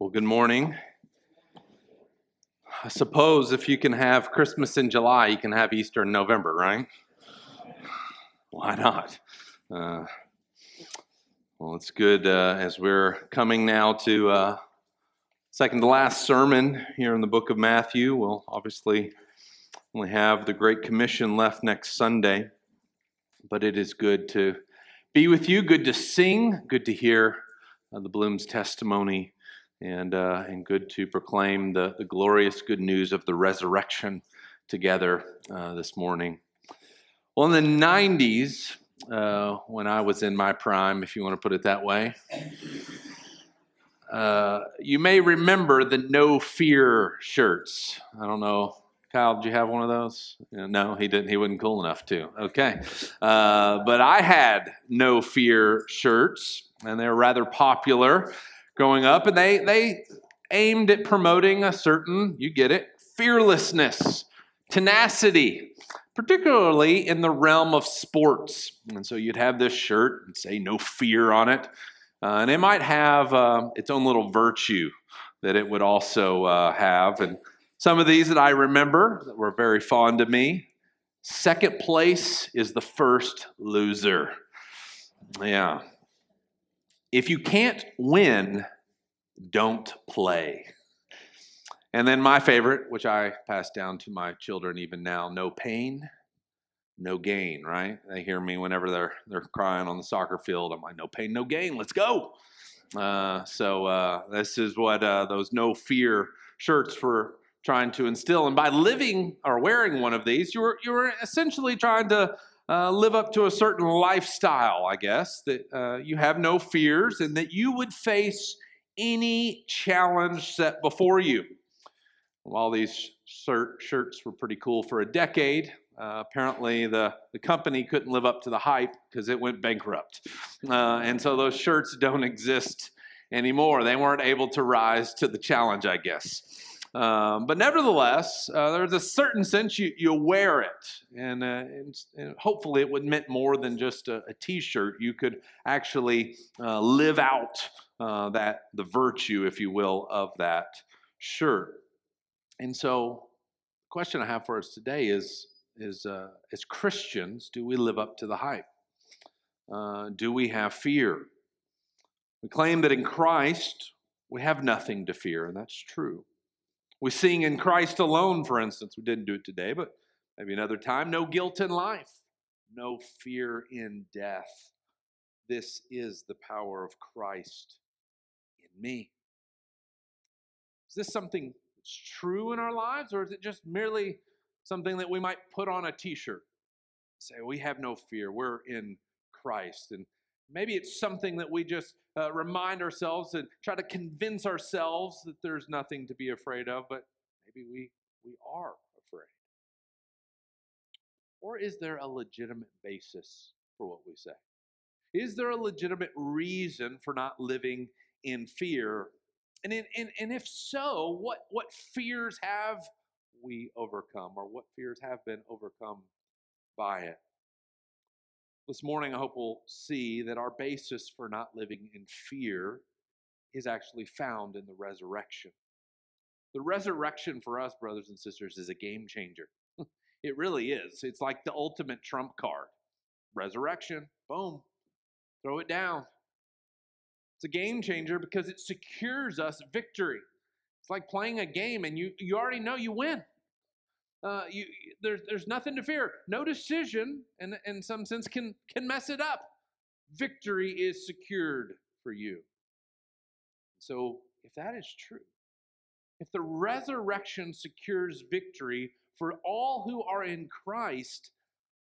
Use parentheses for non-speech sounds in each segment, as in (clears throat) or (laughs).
Well, good morning. I suppose if you can have Christmas in July, you can have Easter in November, right? Why not? Uh, well, it's good uh, as we're coming now to uh, second to last sermon here in the book of Matthew. We'll obviously only have the Great Commission left next Sunday, but it is good to be with you, good to sing, good to hear uh, the Bloom's testimony and, uh, and good to proclaim the, the glorious good news of the resurrection together uh, this morning. Well, in the 90s, uh, when I was in my prime, if you want to put it that way, uh, you may remember the No Fear shirts. I don't know. Kyle, did you have one of those? No, he didn't. He wasn't cool enough to. Okay. Uh, but I had No Fear shirts, and they were rather popular growing up, and they they aimed at promoting a certain, you get it, fearlessness, tenacity, particularly in the realm of sports. And so you'd have this shirt and say no fear on it, uh, and it might have uh, its own little virtue that it would also uh, have. And some of these that I remember that were very fond of me. Second place is the first loser. Yeah, if you can't win, don't play. And then my favorite, which I pass down to my children even now no pain, no gain, right? They hear me whenever they're, they're crying on the soccer field. I'm like, no pain, no gain, let's go. Uh, so uh, this is what uh, those no fear shirts were trying to instill. And by living or wearing one of these, you were, you were essentially trying to uh, live up to a certain lifestyle, I guess, that uh, you have no fears and that you would face any challenge set before you. While these shirts were pretty cool for a decade, uh, apparently the, the company couldn't live up to the hype because it went bankrupt. Uh, and so those shirts don't exist anymore. They weren't able to rise to the challenge, I guess. Um, but nevertheless, uh, there's a certain sense you, you wear it, and, uh, and, and, hopefully it would meant more than just a t-shirt. You could actually uh, live out uh, that the virtue, if you will, of that shirt. And so, the question I have for us today is: is uh, as Christians, do we live up to the hype? Uh, do we have fear? We claim that in Christ we have nothing to fear, and that's true. We sing in Christ alone, for instance. We didn't do it today, but maybe another time. No guilt in life, no fear in death. This is the power of Christ in me. Is this something that's true in our lives, or is it just merely something that we might put on a t shirt? Say, we have no fear, we're in Christ. And maybe it's something that we just uh, remind ourselves and try to convince ourselves that there's nothing to be afraid of, but maybe we, we are afraid. Or is there a legitimate basis for what we say? Is there a legitimate reason for not living in fear? And, in, and, and if so, what, what fears have we overcome, or what fears have been overcome by it? This morning, I hope we'll see that our basis for not living in fear is actually found in the resurrection. The resurrection for us, brothers and sisters, is a game changer. (laughs) it really is. It's like the ultimate trump card. Resurrection, boom, throw it down. It's a game changer because it secures us victory. It's like playing a game and you, you already know you win. Uh, you, there's, there's nothing to fear. No decision, in, in some sense, can, can mess it up. Victory is secured for you. So, if that is true, if the resurrection secures victory for all who are in Christ,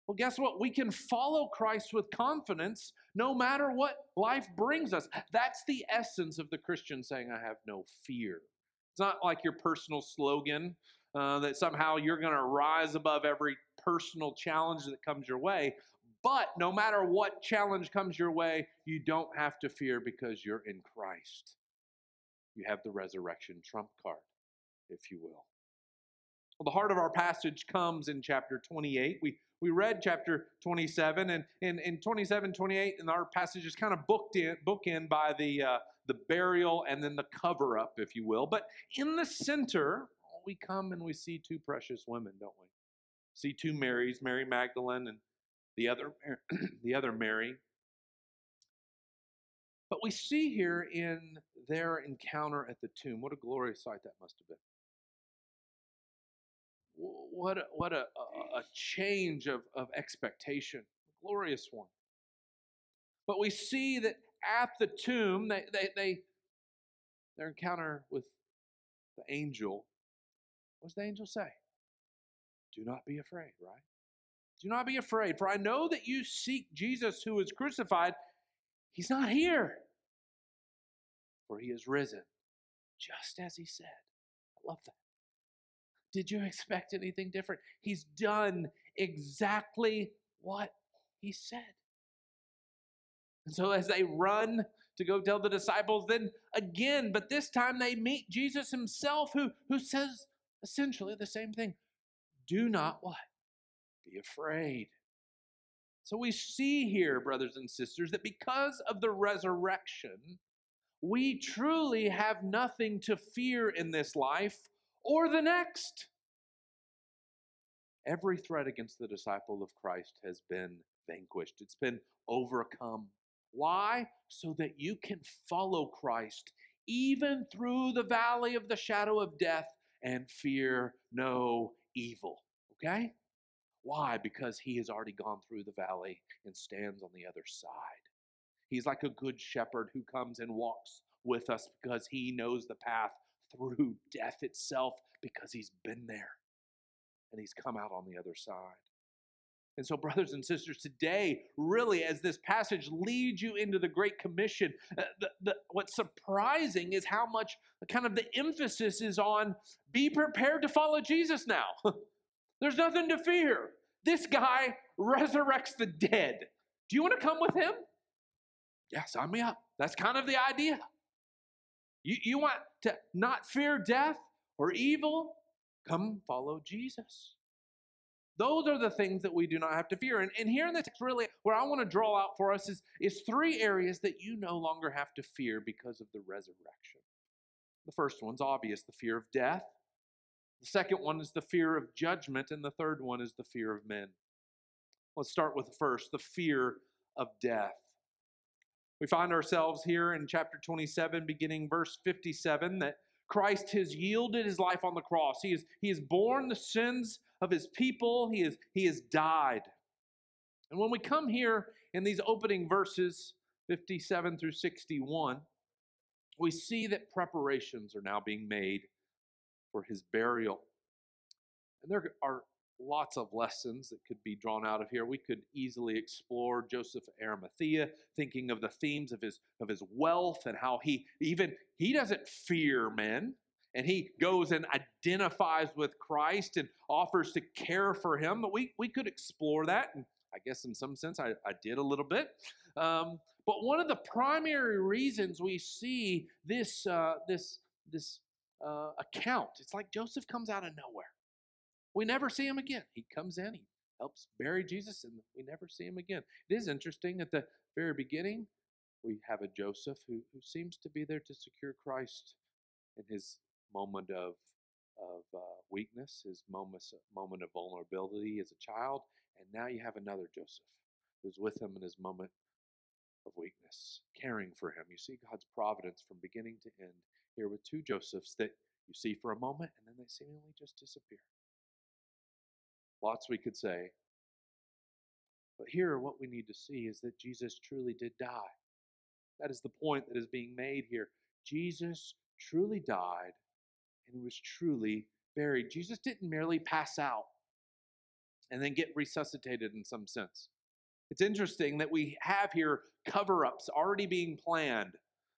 well, guess what? We can follow Christ with confidence no matter what life brings us. That's the essence of the Christian saying, I have no fear. It's not like your personal slogan uh, that somehow you're going to rise above every personal challenge that comes your way. But no matter what challenge comes your way, you don't have to fear because you're in Christ. You have the resurrection trump card, if you will. Well, the heart of our passage comes in chapter 28. We, we read chapter 27, and in, in 27, 28, and our passage is kind of booked in, bookend by the, uh, the burial and then the cover up, if you will. But in the center, we come and we see two precious women, don't we? See two mm-hmm. Marys, Mary Magdalene and the other, (clears throat) the other Mary. But we see here in their encounter at the tomb, what a glorious sight that must have been what a, what a, a, a change of, of expectation, a glorious one. But we see that at the tomb, they, they, they their encounter with the angel, what does the angel say? Do not be afraid, right? Do not be afraid, for I know that you seek Jesus who is crucified. He's not here, for he is risen, just as he said. I love that. Did you expect anything different? He's done exactly what he said. And so, as they run to go tell the disciples, then again, but this time they meet Jesus himself, who, who says essentially the same thing Do mm-hmm. not what? Be afraid. So, we see here, brothers and sisters, that because of the resurrection, we truly have nothing to fear in this life or the next. Every threat against the disciple of Christ has been vanquished, it's been overcome. Why? So that you can follow Christ even through the valley of the shadow of death and fear no evil. Okay? Why? Because he has already gone through the valley and stands on the other side. He's like a good shepherd who comes and walks with us because he knows the path through death itself because he's been there and he's come out on the other side. And so, brothers and sisters, today, really, as this passage leads you into the Great Commission, uh, the, the, what's surprising is how much kind of the emphasis is on be prepared to follow Jesus now. (laughs) There's nothing to fear. This guy resurrects the dead. Do you want to come with him? Yeah, sign me up. That's kind of the idea. You, you want to not fear death or evil? Come follow Jesus. Those are the things that we do not have to fear. And, and here in the text, really, where I want to draw out for us is, is three areas that you no longer have to fear because of the resurrection. The first one's obvious the fear of death. The second one is the fear of judgment. And the third one is the fear of men. Let's start with the first the fear of death. We find ourselves here in chapter 27, beginning verse 57, that Christ has yielded his life on the cross. He has, he has borne the sins of his people, he is, he has died. And when we come here in these opening verses, 57 through 61, we see that preparations are now being made for his burial. And there are lots of lessons that could be drawn out of here. We could easily explore Joseph Arimathea, thinking of the themes of his of his wealth and how he even he doesn't fear men. And he goes and identifies with Christ and offers to care for him. But we, we could explore that. And I guess in some sense I, I did a little bit. Um, but one of the primary reasons we see this, uh, this, this uh, account, it's like Joseph comes out of nowhere. We never see him again. He comes in, he helps bury Jesus, and we never see him again. It is interesting at the very beginning, we have a Joseph who, who seems to be there to secure Christ in his moment of, of uh, weakness, his moment, moment of vulnerability as a child. And now you have another Joseph who's with him in his moment of weakness, caring for him. You see God's providence from beginning to end here with two Josephs that you see for a moment and then they seemingly just disappear. Lots we could say. But here, what we need to see is that Jesus truly did die. That is the point that is being made here. Jesus truly died and was truly buried. Jesus didn't merely pass out and then get resuscitated in some sense. It's interesting that we have here cover ups already being planned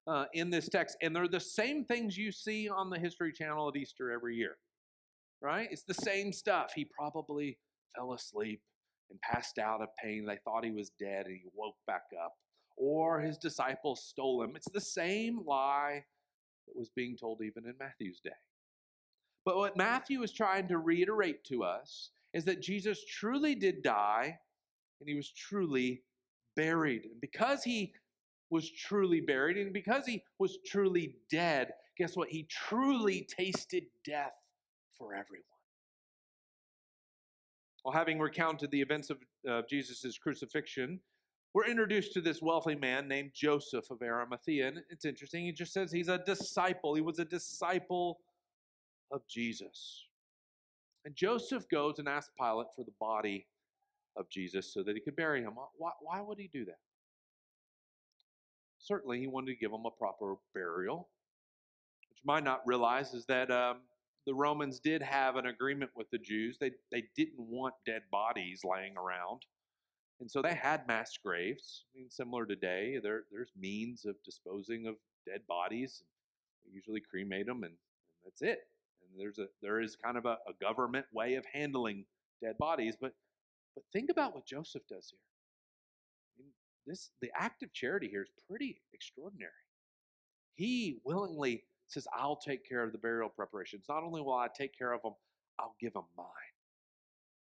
uh, in this text, and they're the same things you see on the History Channel at Easter every year right? It's the same stuff. He probably fell asleep and passed out of pain. They thought he was dead and he woke back up. Or his disciples stole him. It's the same lie that was being told even in Matthew's day. But what Matthew is trying to reiterate to us is that Jesus truly did die and he was truly buried. And because he was truly buried and because he was truly dead, guess what? He truly tasted death for everyone. Well, having recounted the events of uh, Jesus' crucifixion, we're introduced to this wealthy man named Joseph of Arimathea. And it's interesting. He just says he's a disciple. He was a disciple of Jesus. And Joseph goes and asks Pilate for the body of Jesus so that he could bury him. Why, why would he do that? Certainly, he wanted to give him a proper burial. What you might not realize is that um, the Romans did have an agreement with the Jews. They, they didn't want dead bodies laying around. And so they had mass graves. I mean, similar today, there, there's means of disposing of dead bodies. They usually cremate them, and, and that's it. And there's a there is kind of a, a government way of handling dead bodies. But but think about what Joseph does here. This the act of charity here is pretty extraordinary. He willingly says, "I'll take care of the burial preparations. Not only will I take care of them, I'll give them mine."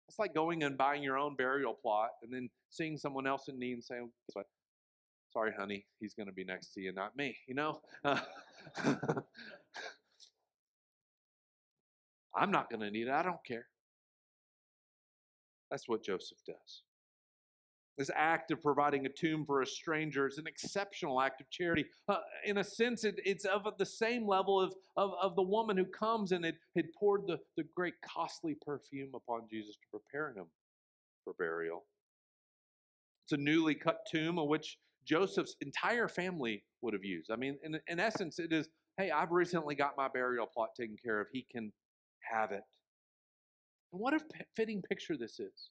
It's like going and buying your own burial plot and then seeing someone else in need and saying, "Guess? Sorry, honey, he's going to be next to you, not me." You know. (laughs) I'm not going to need it. I don't care. That's what Joseph does. This act of providing a tomb for a stranger is an exceptional act of charity. Uh, in a sense, it, it's of the same level of, of, of, the woman who comes and had, had poured the, the great costly perfume upon Jesus to prepare him for burial. It's a newly cut tomb of which Joseph's entire family would have used. I mean, in, in essence, it is hey, I've recently got my burial plot taken care of. He can have it. And what a fitting picture this is.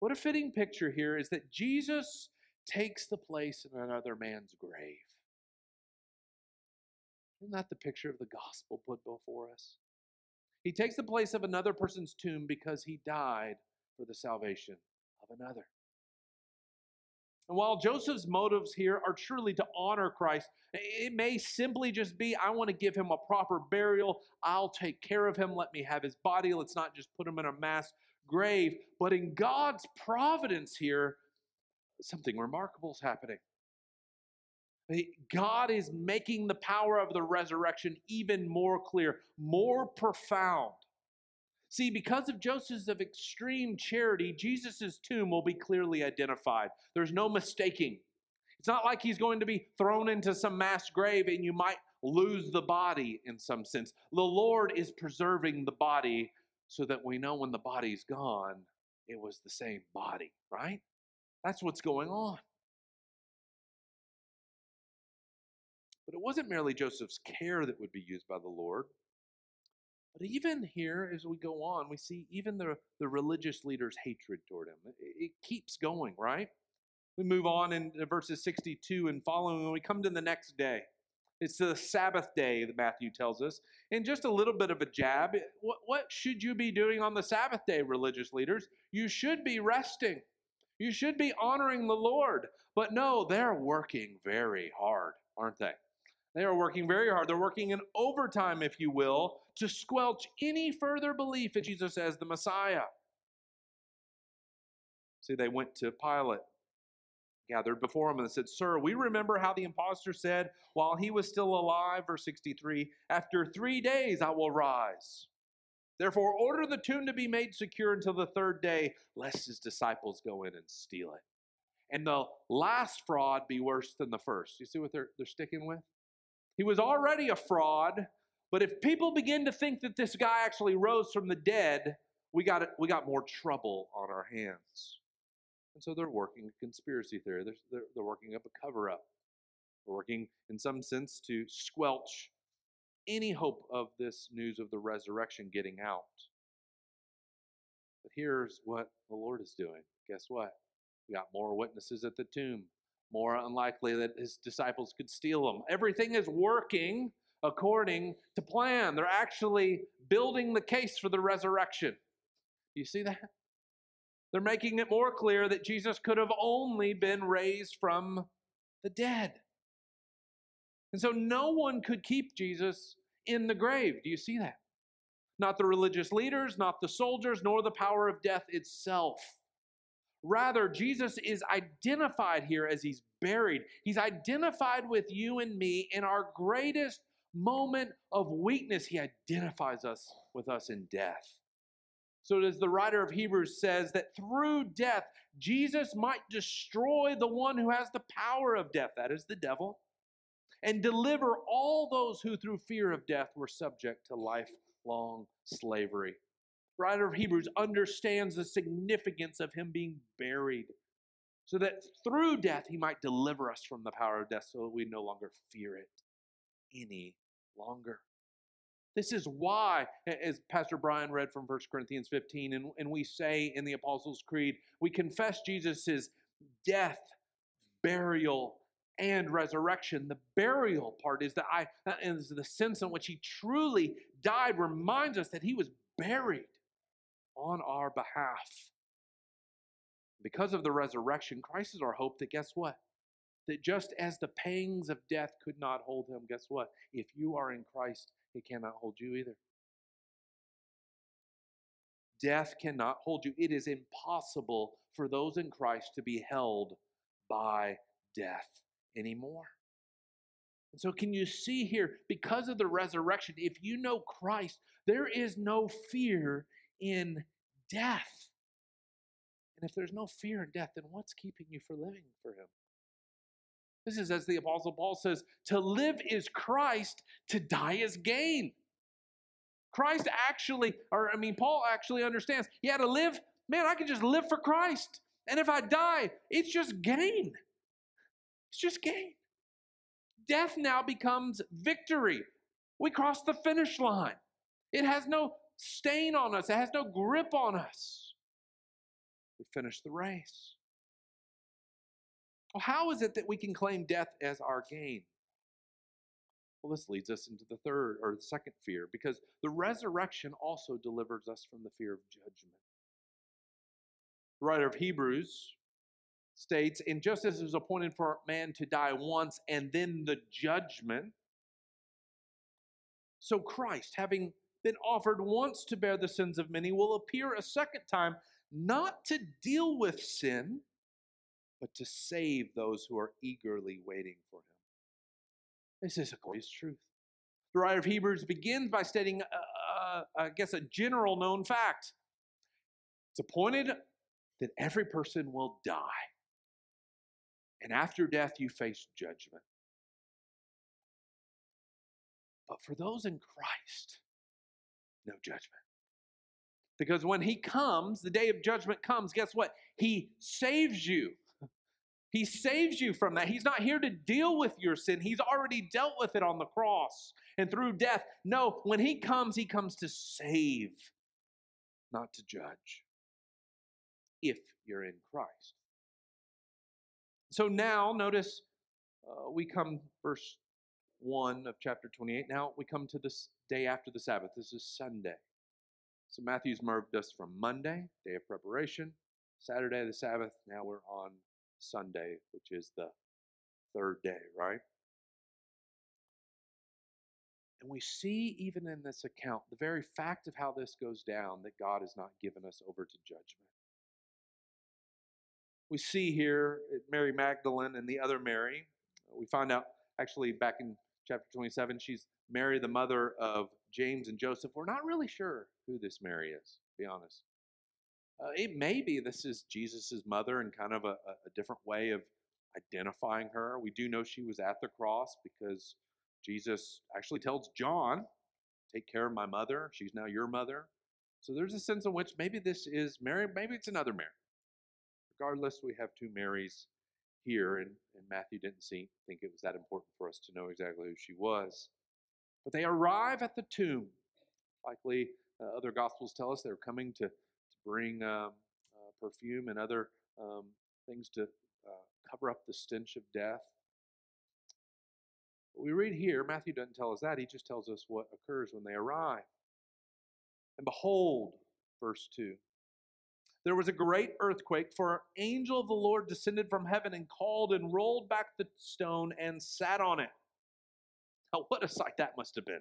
What a fitting picture here is that Jesus takes the place in another man's grave. Isn't that the picture of the gospel put before us? He takes the place of another person's tomb because he died for the salvation of another. And while Joseph's motives here are truly to honor Christ, it may simply just be I want to give him a proper burial. I'll take care of him. Let me have his body. Let's not just put him in a mass grave. But in God's providence here, something remarkable is happening. God is making the power of the resurrection even more clear, more profound. See, because of Joseph's of extreme charity, Jesus' tomb will be clearly identified. There's no mistaking. It's not like he's going to be thrown into some mass grave and you might lose the body in some sense. The Lord is preserving the body so that we know when the body's gone, it was the same body, right? That's what's going on. But it wasn't merely Joseph's care that would be used by the Lord. But even here, as we go on, we see even the, the religious leaders' hatred toward him. It, it keeps going, right? We move on in verses 62 and following, and we come to the next day. It's the Sabbath day that Matthew tells us. And just a little bit of a jab. What, what should you be doing on the Sabbath day, religious leaders? You should be resting. You should be honoring the Lord. But no, they're working very hard, aren't they? They are working very hard. They're working in overtime, if you will, to squelch any further belief in Jesus as the Messiah. See, they went to Pilate, gathered before him, and said, Sir, we remember how the impostor said while he was still alive, verse 63, After three days I will rise. Therefore, order the tomb to be made secure until the third day, lest his disciples go in and steal it. And the last fraud be worse than the first. You see what they're, they're sticking with? He was already a fraud, but if people begin to think that this guy actually rose from the dead, we got, we got more trouble on our hands. And so they're working a conspiracy theory. They're, they're, they're working up a cover up. They're working, in some sense, to squelch any hope of this news of the resurrection getting out. But here's what the Lord is doing. Guess what? We got more witnesses at the tomb more unlikely that his disciples could steal them. Everything is working according to plan. They're actually building the case for the resurrection. You see that? They're making it more clear that Jesus could have only been raised from the dead. And so no one could keep Jesus in the grave. Do you see that? not the religious leaders, not the soldiers, nor the power of death itself. Rather, Jesus is identified here as he's buried. He's identified with you and me in our greatest moment of weakness. He identifies us with us in death. So, as the writer of Hebrews says, that through death, Jesus might destroy the one who has the power of death, that is the devil, and deliver all those who, through fear of death, were subject to lifelong slavery. Writer of Hebrews understands the significance of him being buried, so that through death, he might deliver us from the power of death, so that we no longer fear it any longer. This is why, as Pastor Brian read from 1 Corinthians 15, and, and we say in the Apostles' Creed, we confess Jesus' death, burial, and resurrection. The burial part is that I is the sense in which he truly died, reminds us that he was buried on our behalf. Because of the resurrection, Christ is our hope that guess what? That just as the pangs of death could not hold him, guess what? If you are in Christ, it cannot hold you either. Death cannot hold you. It is impossible for those in Christ to be held by death anymore. And so, can you see here, because of the resurrection, if you know Christ, there is no fear in death. And if there's no fear in death, then what's keeping you from living for Him? This is as the Apostle Paul says to live is Christ, to die is gain. Christ actually, or I mean, Paul actually understands, yeah, to live, man, I can just live for Christ. And if I die, it's just gain. It's just gain. Death now becomes victory. We cross the finish line. It has no stain on us, it has no grip on us. We finish the race. Well, how is it that we can claim death as our gain? Well, this leads us into the third or the second fear because the resurrection also delivers us from the fear of judgment. The writer of Hebrews states, And just as it was appointed for man to die once and then the judgment, so Christ, having been offered once to bear the sins of many, will appear a second time, not to deal with sin but to save those who are eagerly waiting for him. This is a glorious truth. The writer of Hebrews begins by stating, uh, uh, I guess, a general known fact. It's appointed that every person will die. And after death, you face judgment. But for those in Christ, no judgment. Because when He comes, the day of judgment comes, guess what? He saves you. He saves you from that. He's not here to deal with your sin. He's already dealt with it on the cross and through death. No, when He comes, He comes to save, not to judge, if you're in Christ. So now, notice uh, we come, verse 1 of chapter 28. Now we come to this day after the Sabbath. This is Sunday. So Matthew's moved us from Monday, day of preparation, Saturday, the Sabbath. Now we're on Sunday, which is the third day, right? And we see, even in this account, the very fact of how this goes down, that God has not given us over to judgment. We see here eh, Mary Magdalene and the other Mary. We find out, actually, back in chapter 27, she's Mary, the mother of James and Joseph. We're not really sure who this Mary is, to be honest. Uh, it may be this is Jesus' mother and kind of a, a different way of identifying her. We do know she was at the cross because Jesus actually tells John, Take care of my mother. She's now your mother. So there's a sense in which maybe this is Mary, maybe it's another Mary. Regardless, we have two Marys here, and, and Matthew didn't see, think it was that important for us to know exactly who she was. But they arrive at the tomb. Likely, uh, other gospels tell us they're coming to bring um, uh, perfume and other um, things to uh, cover up the stench of death. But we read here, Matthew doesn't tell us that, he just tells us what occurs when they arrive. And behold, verse 2 there was a great earthquake, for an angel of the Lord descended from heaven and called and rolled back the stone and sat on it. What a sight that must have been.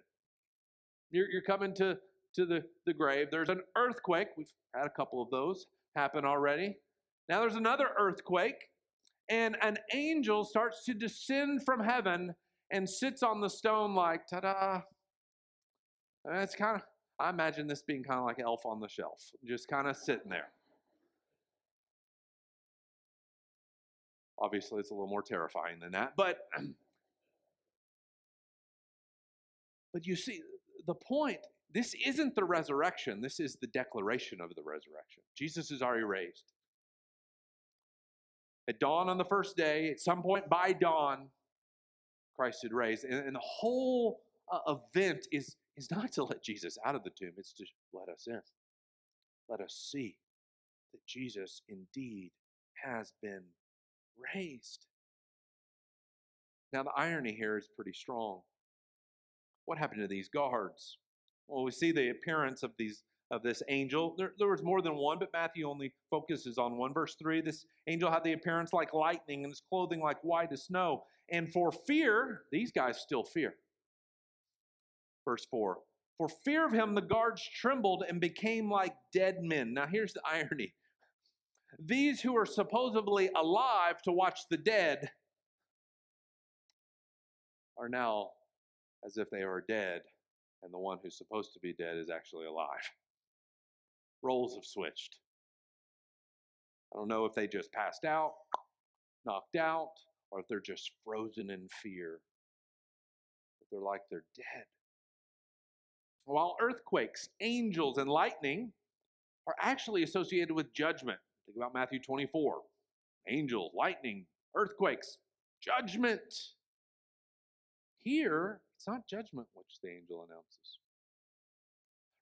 You're, you're coming to to the, the grave. There's an earthquake. We've had a couple of those happen already. Now there's another earthquake, and an angel starts to descend from heaven and sits on the stone like, ta da. It's kind of, I imagine this being kind of like Elf on the Shelf, just kind of sitting there. Obviously, it's a little more terrifying than that, but (clears throat) but you see, the point this isn't the resurrection, this is the declaration of the resurrection. Jesus is already raised. At dawn on the first day, at some point by dawn, Christ had raised. And, and the whole uh, event is, is not to let Jesus out of the tomb, it's to let us in. Let us see that Jesus indeed has been raised. Now, the irony here is pretty strong. What happened to these guards? Well, we see the appearance of these of this angel. There, there was more than one, but Matthew only focuses on one. Verse 3 this angel had the appearance like lightning and his clothing like white as snow. And for fear, these guys still fear. Verse 4 For fear of him, the guards trembled and became like dead men. Now, here's the (laughs) irony these who are supposedly alive to watch the dead are now as if they are dead, and the one who's supposed to be dead is actually alive. (laughs) Roles have switched. I don't know if they just passed out, knocked out, or if they're just frozen in fear. But they're like they're dead. While earthquakes, angels, and lightning are actually associated with judgment. Think about Matthew 24 angels, lightning, earthquakes, judgment. Here, it's not judgment which the angel announces.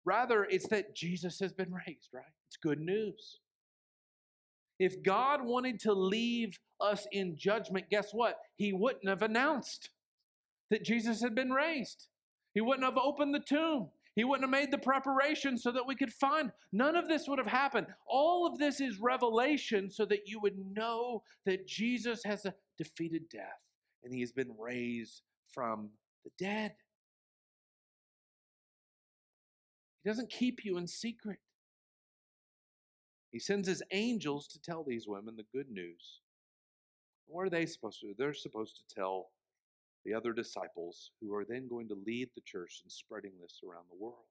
Rather, it's that Jesus has been raised, right? It's good news. If God wanted to leave us in judgment, guess what? He wouldn't have announced that Jesus had been raised. He wouldn't have opened the tomb. He wouldn't have made the preparation so that we could find. None of this would have happened. All of this is revelation so that you would know that Jesus has defeated death and he has been raised from the dead. He doesn't keep you in secret. He sends his angels to tell these women the good news. What are they supposed to do? They're supposed to tell the other disciples who are then going to lead the church in spreading this around the world.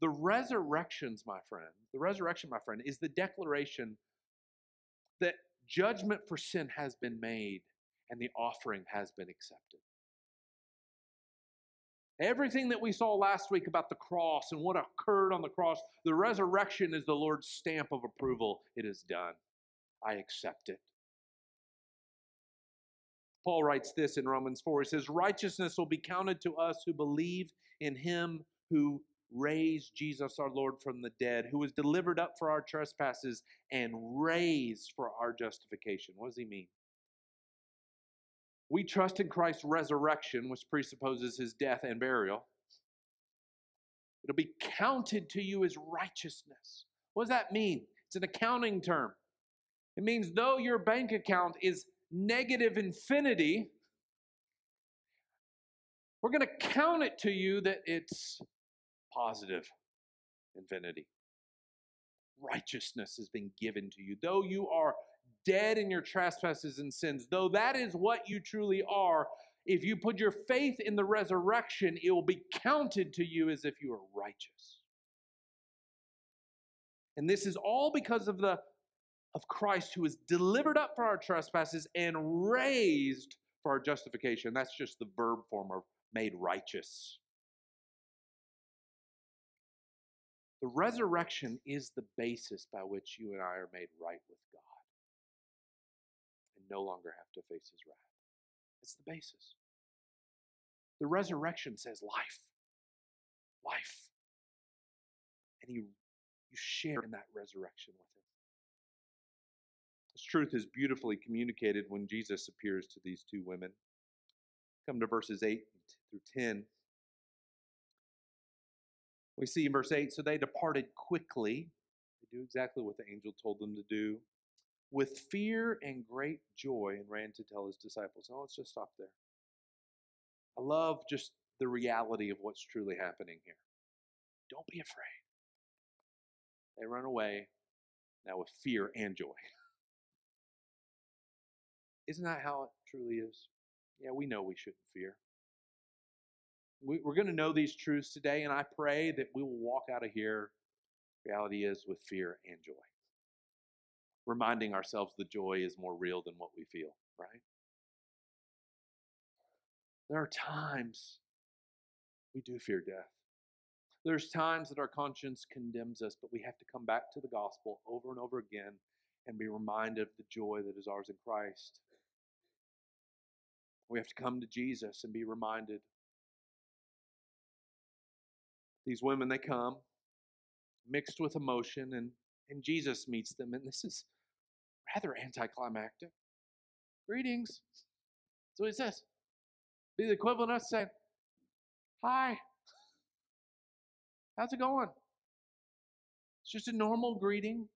The resurrections, my friend, the resurrection, my friend, is the declaration that judgment for sin has been made and the offering has been accepted. Everything that we saw last week about the cross and what occurred on the cross, the resurrection is the Lord's stamp of approval. It is done. I accept it. Paul writes this in Romans 4. He says, Righteousness will be counted to us who believe in him who raised Jesus our Lord from the dead, who was delivered up for our trespasses and raised for our justification. What does he mean? We trust in Christ's resurrection, which presupposes his death and burial. It'll be counted to you as righteousness. What does that mean? It's an accounting term. It means though your bank account is negative infinity, we're going to count it to you that it's positive infinity. Righteousness has been given to you. Though you are dead in your trespasses and sins, though that is what you truly are, if you put your faith in the resurrection, it will be counted to you as if you are righteous. And this is all because of the of Christ who was delivered up for our trespasses and raised for our justification. That's just the verb form of made righteous. The resurrection is the basis by which you and I are made right with God no longer have to face his wrath. It's the basis. The resurrection says life. Life. And you, you share in that resurrection with him. This truth is beautifully communicated when Jesus appears to these two women. Come to verses 8 through 10. We see in verse 8 so they departed quickly. They do exactly what the angel told them to do with fear and great joy and ran to tell his disciples. Now let's just stop there. I love just the reality of what's truly happening here. Don't be afraid. They run away now with fear and joy. Isn't that how it truly is? Yeah, we know we shouldn't fear. We, are going to know these truths today, and I pray that we will walk out of here. Reality is with fear and joy. Reminding ourselves the joy is more real than what we feel, right? There are times we do fear death. There's times that our conscience condemns us, but we have to come back to the gospel over and over again and be reminded of the joy that is ours in Christ. We have to come to Jesus and be reminded. These women, they come mixed with emotion, and, and Jesus meets them, and this is rather anticlimactic. Greetings. So he says, be the equivalent of saying, Hi, how's it going? It's just a normal greeting.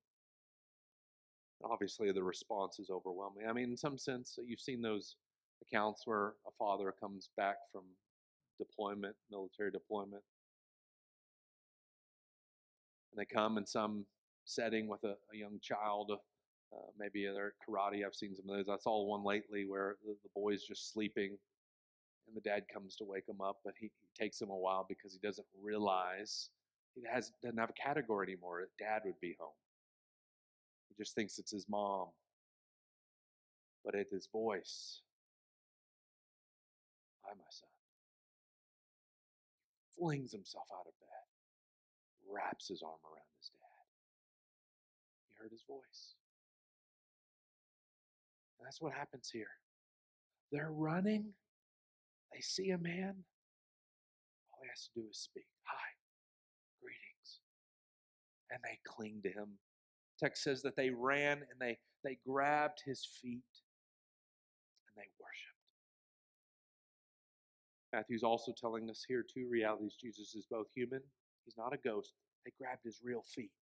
Obviously, the response is overwhelming. I mean, in some sense, you've seen those accounts where a father comes back from deployment, military deployment, and they come in some setting with a, a young child. Uh, maybe they're karate. I've seen some of those. I saw one lately where the, the boy's just sleeping, and the dad comes to wake him up, but he, he takes him a while because he doesn't realize he has doesn't have a category anymore. Dad would be home. He just thinks it's his mom, but it's his voice Hi, my son. Flings himself out of bed, wraps his arm around his dad. He heard his voice. That's what happens here. They're running, they see a man. All he has to do is speak. Hi, greetings. And they cling to him. Text says that they ran and they, they grabbed his feet and they worshiped. Matthew's also telling us here two realities. Jesus is both human, he's not a ghost. They grabbed his real feet,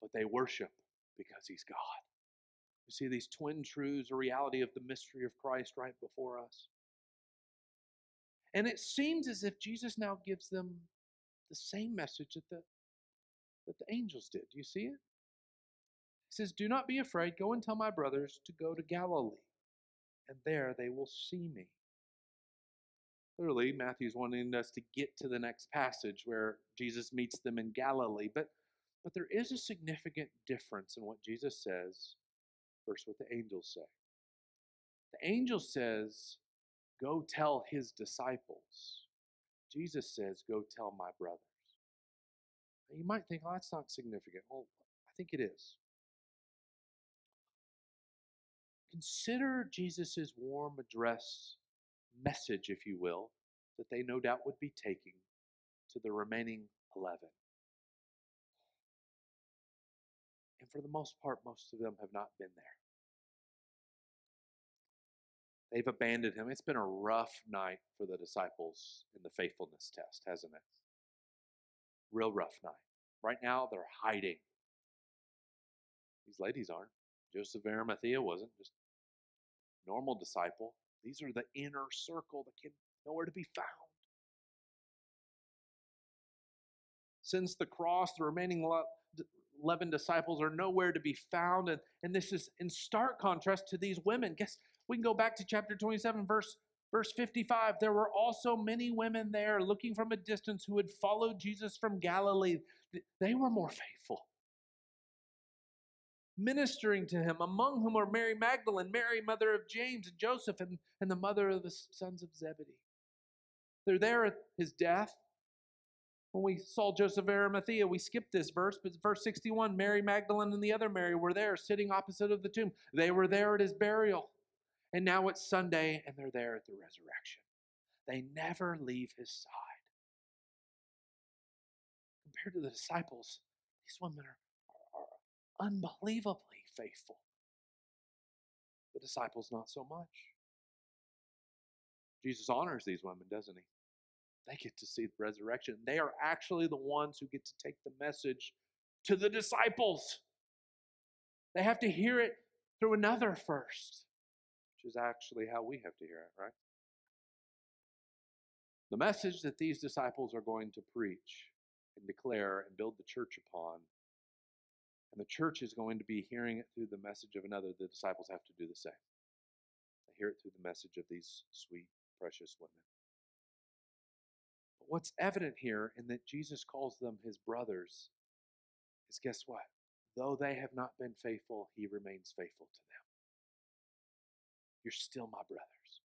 but they worship because he's God. You see these twin truths, a reality of the mystery of Christ right before us. And it seems as if Jesus now gives them the same message that the, that the angels did. Do you see it? He says, Do not be afraid. Go and tell my brothers to go to Galilee, and there they will see me. Clearly, Matthew's wanting us to get to the next passage where Jesus meets them in Galilee. But, but there is a significant difference in what Jesus says versus what the angels say. The angel says, Go tell his disciples. Jesus says, Go tell my brothers. Now, you might think, Oh, that's not significant. Well, I think it is. Consider Jesus' warm address message, if you will, that they no doubt would be taking to the remaining 11. For the most part, most of them have not been there. They've abandoned him. It's been a rough night for the disciples in the faithfulness test, hasn't it? Real rough night. Right now, they're hiding. These ladies aren't. Joseph Arimathea wasn't, just normal disciple. These are the inner circle that can nowhere to be found. Since the cross, the remaining 11 disciples are nowhere to be found. And, and this is in stark contrast to these women. Guess we can go back to chapter 27, verse, verse 55. There were also many women there looking from a distance who had followed Jesus from Galilee. They were more faithful ministering to him, among whom are Mary Magdalene, Mary, mother of James and Joseph, and, and the mother of the sons of Zebedee. They're there at his death. When we saw Joseph of Arimathea, we skipped this verse, but verse 61 Mary Magdalene and the other Mary were there sitting opposite of the tomb. They were there at his burial. And now it's Sunday, and they're there at the resurrection. They never leave his side. Compared to the disciples, these women are unbelievably faithful. The disciples, not so much. Jesus honors these women, doesn't he? They get to see the resurrection. They are actually the ones who get to take the message to the disciples. They have to hear it through another first, which is actually how we have to hear it, right? The message that these disciples are going to preach and declare and build the church upon. And the church is going to be hearing it through the message of another. The disciples have to do the same. They hear it through the message of these sweet, precious women. What's evident here in that Jesus calls them his brothers is guess what? Though they have not been faithful, he remains faithful to them. You're still my brothers.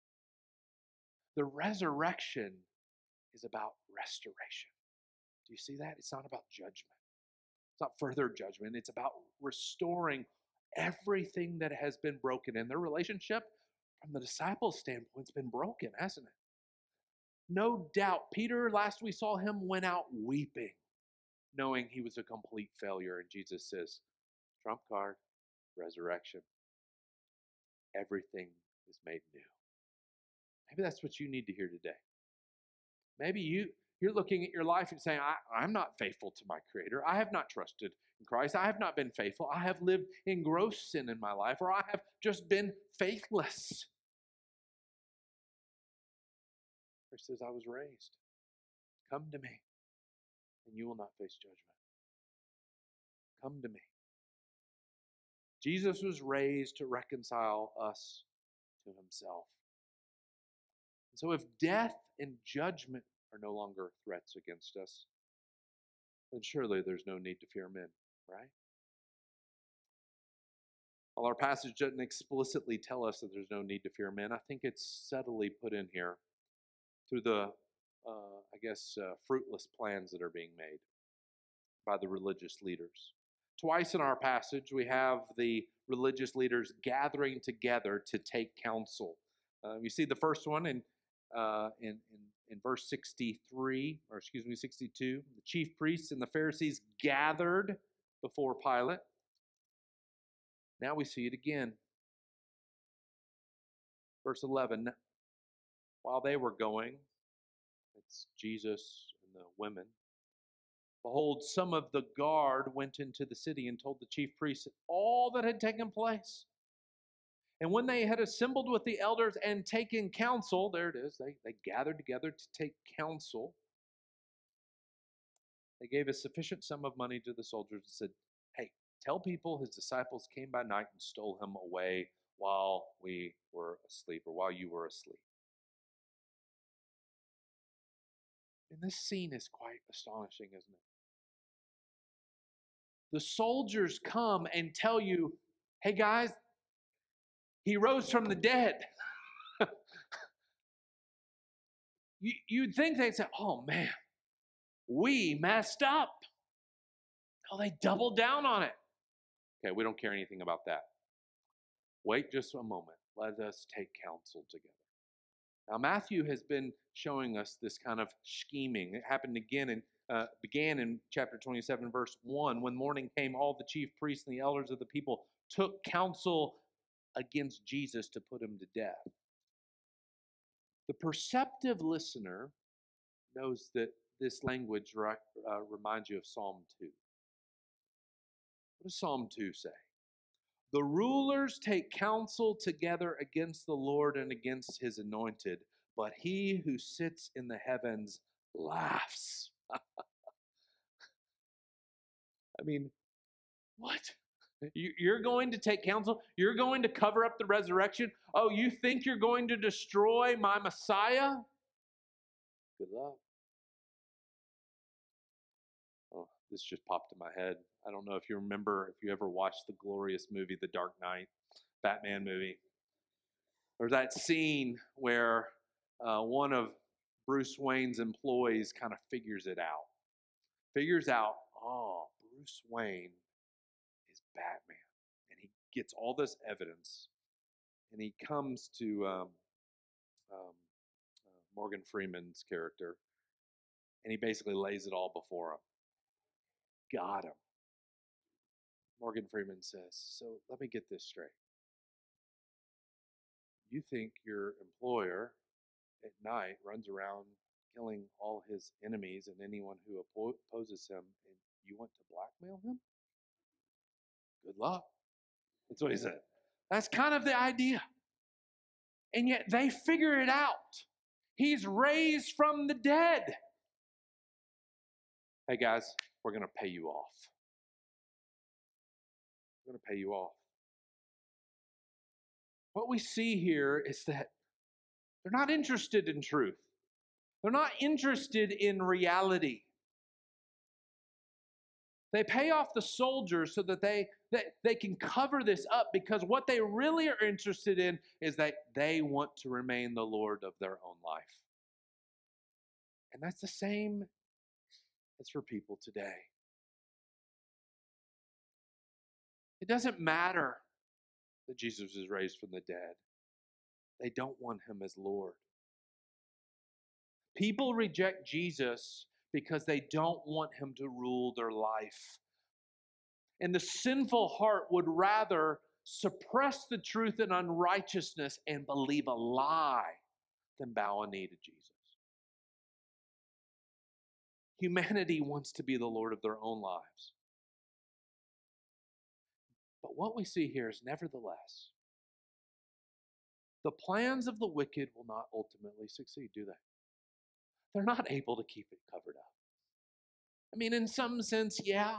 The resurrection is about restoration. Do you see that? It's not about judgment. It's not further judgment. It's about restoring everything that has been broken. And their relationship, from the disciples' standpoint, has been broken, hasn't it? No doubt. Peter, last we saw him, went out weeping, knowing he was a complete failure. And Jesus says, trump card, resurrection. Everything is made new. Maybe that's what you need to hear today. Maybe you you're looking at your life and saying, I, am not faithful to my Creator. I have not trusted in Christ. I have not been faithful. I have lived in gross sin in my life, or I have just been faithless. Christ says, I was raised. Come to me, and you will not face judgment. Come to me. Jesus was raised to reconcile us to himself. so, if death and judgment are no longer threats against us, then surely there's no need to fear men, right? While our passage doesn't explicitly tell us that there's no need to fear men, I think it's subtly put in here through the, uh, I guess, uh, fruitless plans that are being made by the religious leaders. Twice in our passage, we have the religious leaders gathering together to take counsel. Uh, you see the first one in, uh, in, in, in verse 63, or excuse me, 62. The chief priests and the Pharisees gathered before Pilate. Now we see it again. Verse 11 While they were going, it's Jesus and the women, Behold, some of the guard went into the city and told the chief priests all that had taken place. And when they had assembled with the elders and taken counsel, there it is, they, they gathered together to take counsel. They gave a sufficient sum of money to the soldiers and said, Hey, tell people his disciples came by night and stole him away while we were asleep or while you were asleep. And this scene is quite astonishing, isn't it? the soldiers come and tell you, hey guys, he rose from the dead. (laughs) you, you'd think they'd say, oh man, we messed up. Oh, they doubled down on it. Okay, we don't care anything about that. Wait just a moment. Let us take counsel together. Now, Matthew has been showing us this kind of scheming. It happened again and uh, began in chapter 27, verse 1. When morning came, all the chief priests and the elders of the people took counsel against Jesus to put him to death. The perceptive listener knows that this language uh, reminds you of Psalm 2. What does Psalm 2 say? The rulers take counsel together against the Lord and against his anointed, but he who sits in the heavens laughs. (laughs) I mean, what? You're going to take counsel? You're going to cover up the resurrection? Oh, you think you're going to destroy my Messiah? Good luck. Oh, this just popped in my head. I don't know if you remember, if you ever watched the glorious movie, The Dark Knight, Batman movie. There's that scene where uh, one of Bruce Wayne's employees kind of figures it out figures out, oh, Bruce Wayne is Batman. And he gets all this evidence and he comes to um, um, uh, Morgan Freeman's character and he basically lays it all before him. Got him. Morgan Freeman says, So let me get this straight. You think your employer at night runs around killing all his enemies and anyone who opposes him, and you want to blackmail him? Good luck. That's what he said. That's kind of the idea. And yet they figure it out. He's raised from the dead. hey guys, we're going to pay you off. We're going to pay you off. What we see here is that they're not interested in truth. They're not interested in reality. They pay off the soldiers so that they, they, they can cover this up because what they really are interested in is that they want to remain the Lord of their own life. And that's the same as for people today. It doesn't matter that Jesus is raised from the dead, they don't want him as Lord. People reject Jesus because they don't want him to rule their life. And the sinful heart would rather suppress the truth and unrighteousness and believe a lie than bow a knee to Jesus. Humanity wants to be the Lord of their own lives. But what we see here is nevertheless, the plans of the wicked will not ultimately succeed, do they? They're not able to keep it covered up. I mean, in some sense, yeah.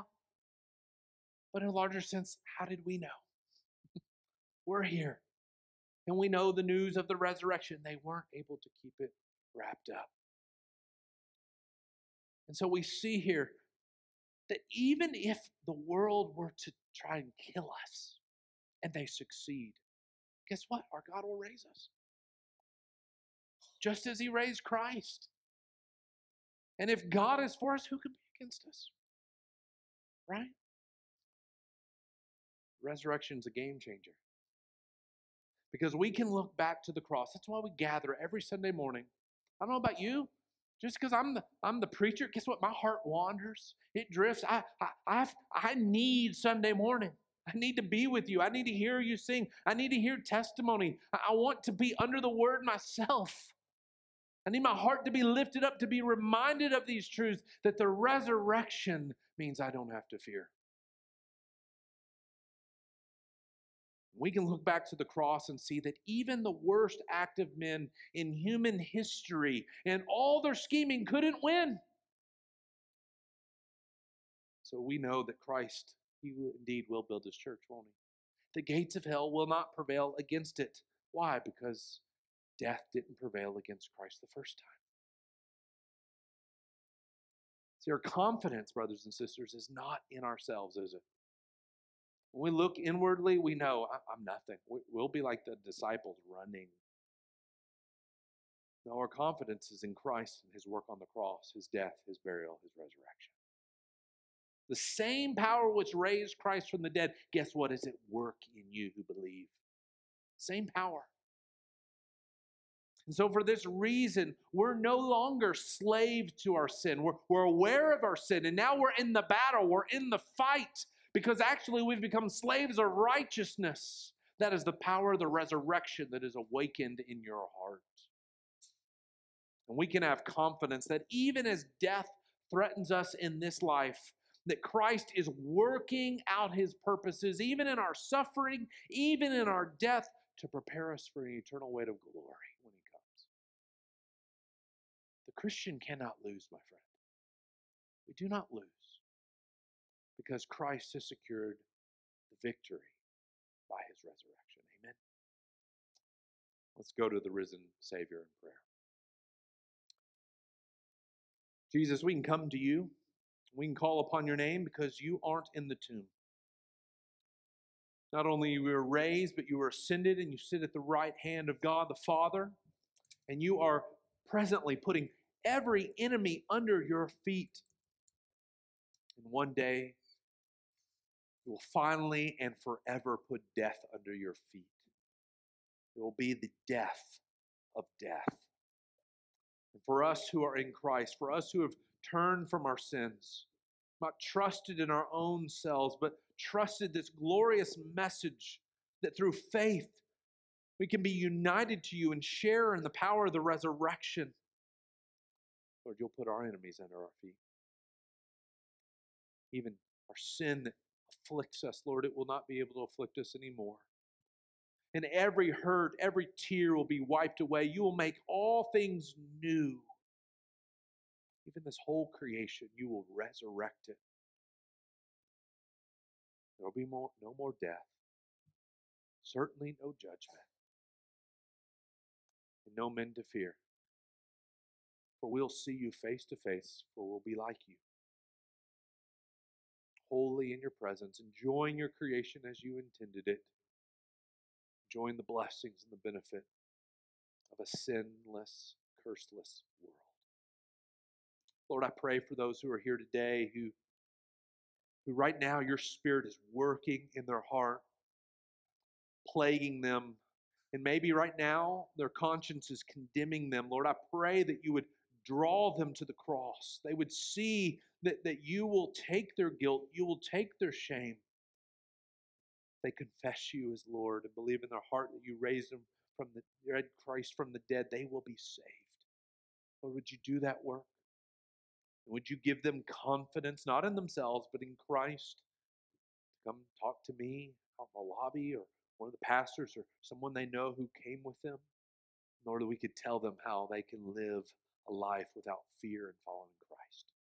But in a larger sense, how did we know? (laughs) We're here. And we know the news of the resurrection. They weren't able to keep it wrapped up. And so we see here that even if the world were to try and kill us and they succeed, guess what? Our God will raise us. Just as He raised Christ. And if God is for us, who can be against us? Right? Resurrection's a game changer. Because we can look back to the cross. That's why we gather every Sunday morning. I don't know about you, just because I'm the I'm the preacher, guess what? My heart wanders. It drifts. I I I, I need Sunday morning. I need to be with you. I need to hear you sing. I need to hear testimony. I want to be under the word myself. I need my heart to be lifted up, to be reminded of these truths that the resurrection means I don't have to fear. We can look back to the cross and see that even the worst active men in human history and all their scheming couldn't win. So we know that Christ, He indeed will build His church, won't He? The gates of hell will not prevail against it. Why? Because death didn't prevail against Christ the first time. See, our confidence, brothers and sisters, is not in ourselves, is it? When we look inwardly, we know I'm nothing. We'll be like the disciples running. No, our confidence is in Christ and his work on the cross, his death, his burial, his resurrection. The same power which raised Christ from the dead, guess what is at work in you who believe? Same power. And so, for this reason, we're no longer slaves to our sin. We're, we're aware of our sin, and now we're in the battle, we're in the fight because actually we've become slaves of righteousness. That is the power of the resurrection that is awakened in your heart. And we can have confidence that even as death threatens us in this life, that Christ is working out his purposes, even in our suffering, even in our death, to prepare us for an eternal weight of glory when he comes. The Christian cannot lose, my friend. We do not lose because Christ has secured the victory by his resurrection. Amen. Let's go to the risen Savior in prayer. Jesus, we can come to you. We can call upon your name because you aren't in the tomb. Not only you were raised, but you were ascended and you sit at the right hand of God the Father, and you are presently putting every enemy under your feet. And one day it will finally and forever put death under your feet. It will be the death of death. And for us who are in Christ, for us who have turned from our sins, not trusted in our own selves, but trusted this glorious message that through faith we can be united to you and share in the power of the resurrection. Lord, you'll put our enemies under our feet. Even our sin that afflicts us, Lord, it will not be able to afflict us anymore. And every hurt, every tear will be wiped away. You will make all things new. Even this whole creation, you will resurrect it. There will be more, no more death, certainly no judgment, and no men to fear. For we'll see you face to face, for we'll be like you. Holy in your presence, enjoying your creation as you intended it, enjoying the blessings and the benefit of a sinless, curseless world. Lord, I pray for those who are here today who, who right now your spirit is working in their heart, plaguing them, and maybe right now their conscience is condemning them. Lord, I pray that you would draw them to the cross. They would see that, that you will take their guilt, you will take their shame. They confess you as Lord and believe in their heart that you raised them from the dead Christ from the dead, they will be saved. Lord, would you do that work? Would you give them confidence, not in themselves, but in Christ? Come talk to me out in the lobby or one of the pastors or someone they know who came with them, order we could tell them how they can live a life without fear and following Christ.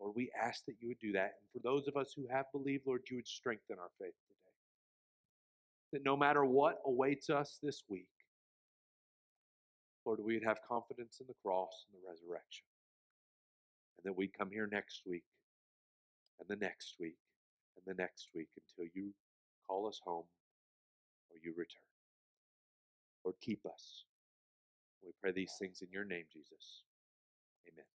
Lord, we ask that you would do that. And for those of us who have believed, Lord, you would strengthen our faith today. That no matter what awaits us this week, Lord, we'd have confidence in the cross and the resurrection. And that we'd come here next week, and the next week, and the next week until you call us home or you return. Lord, keep us. We pray these things in your name, Jesus. Amen.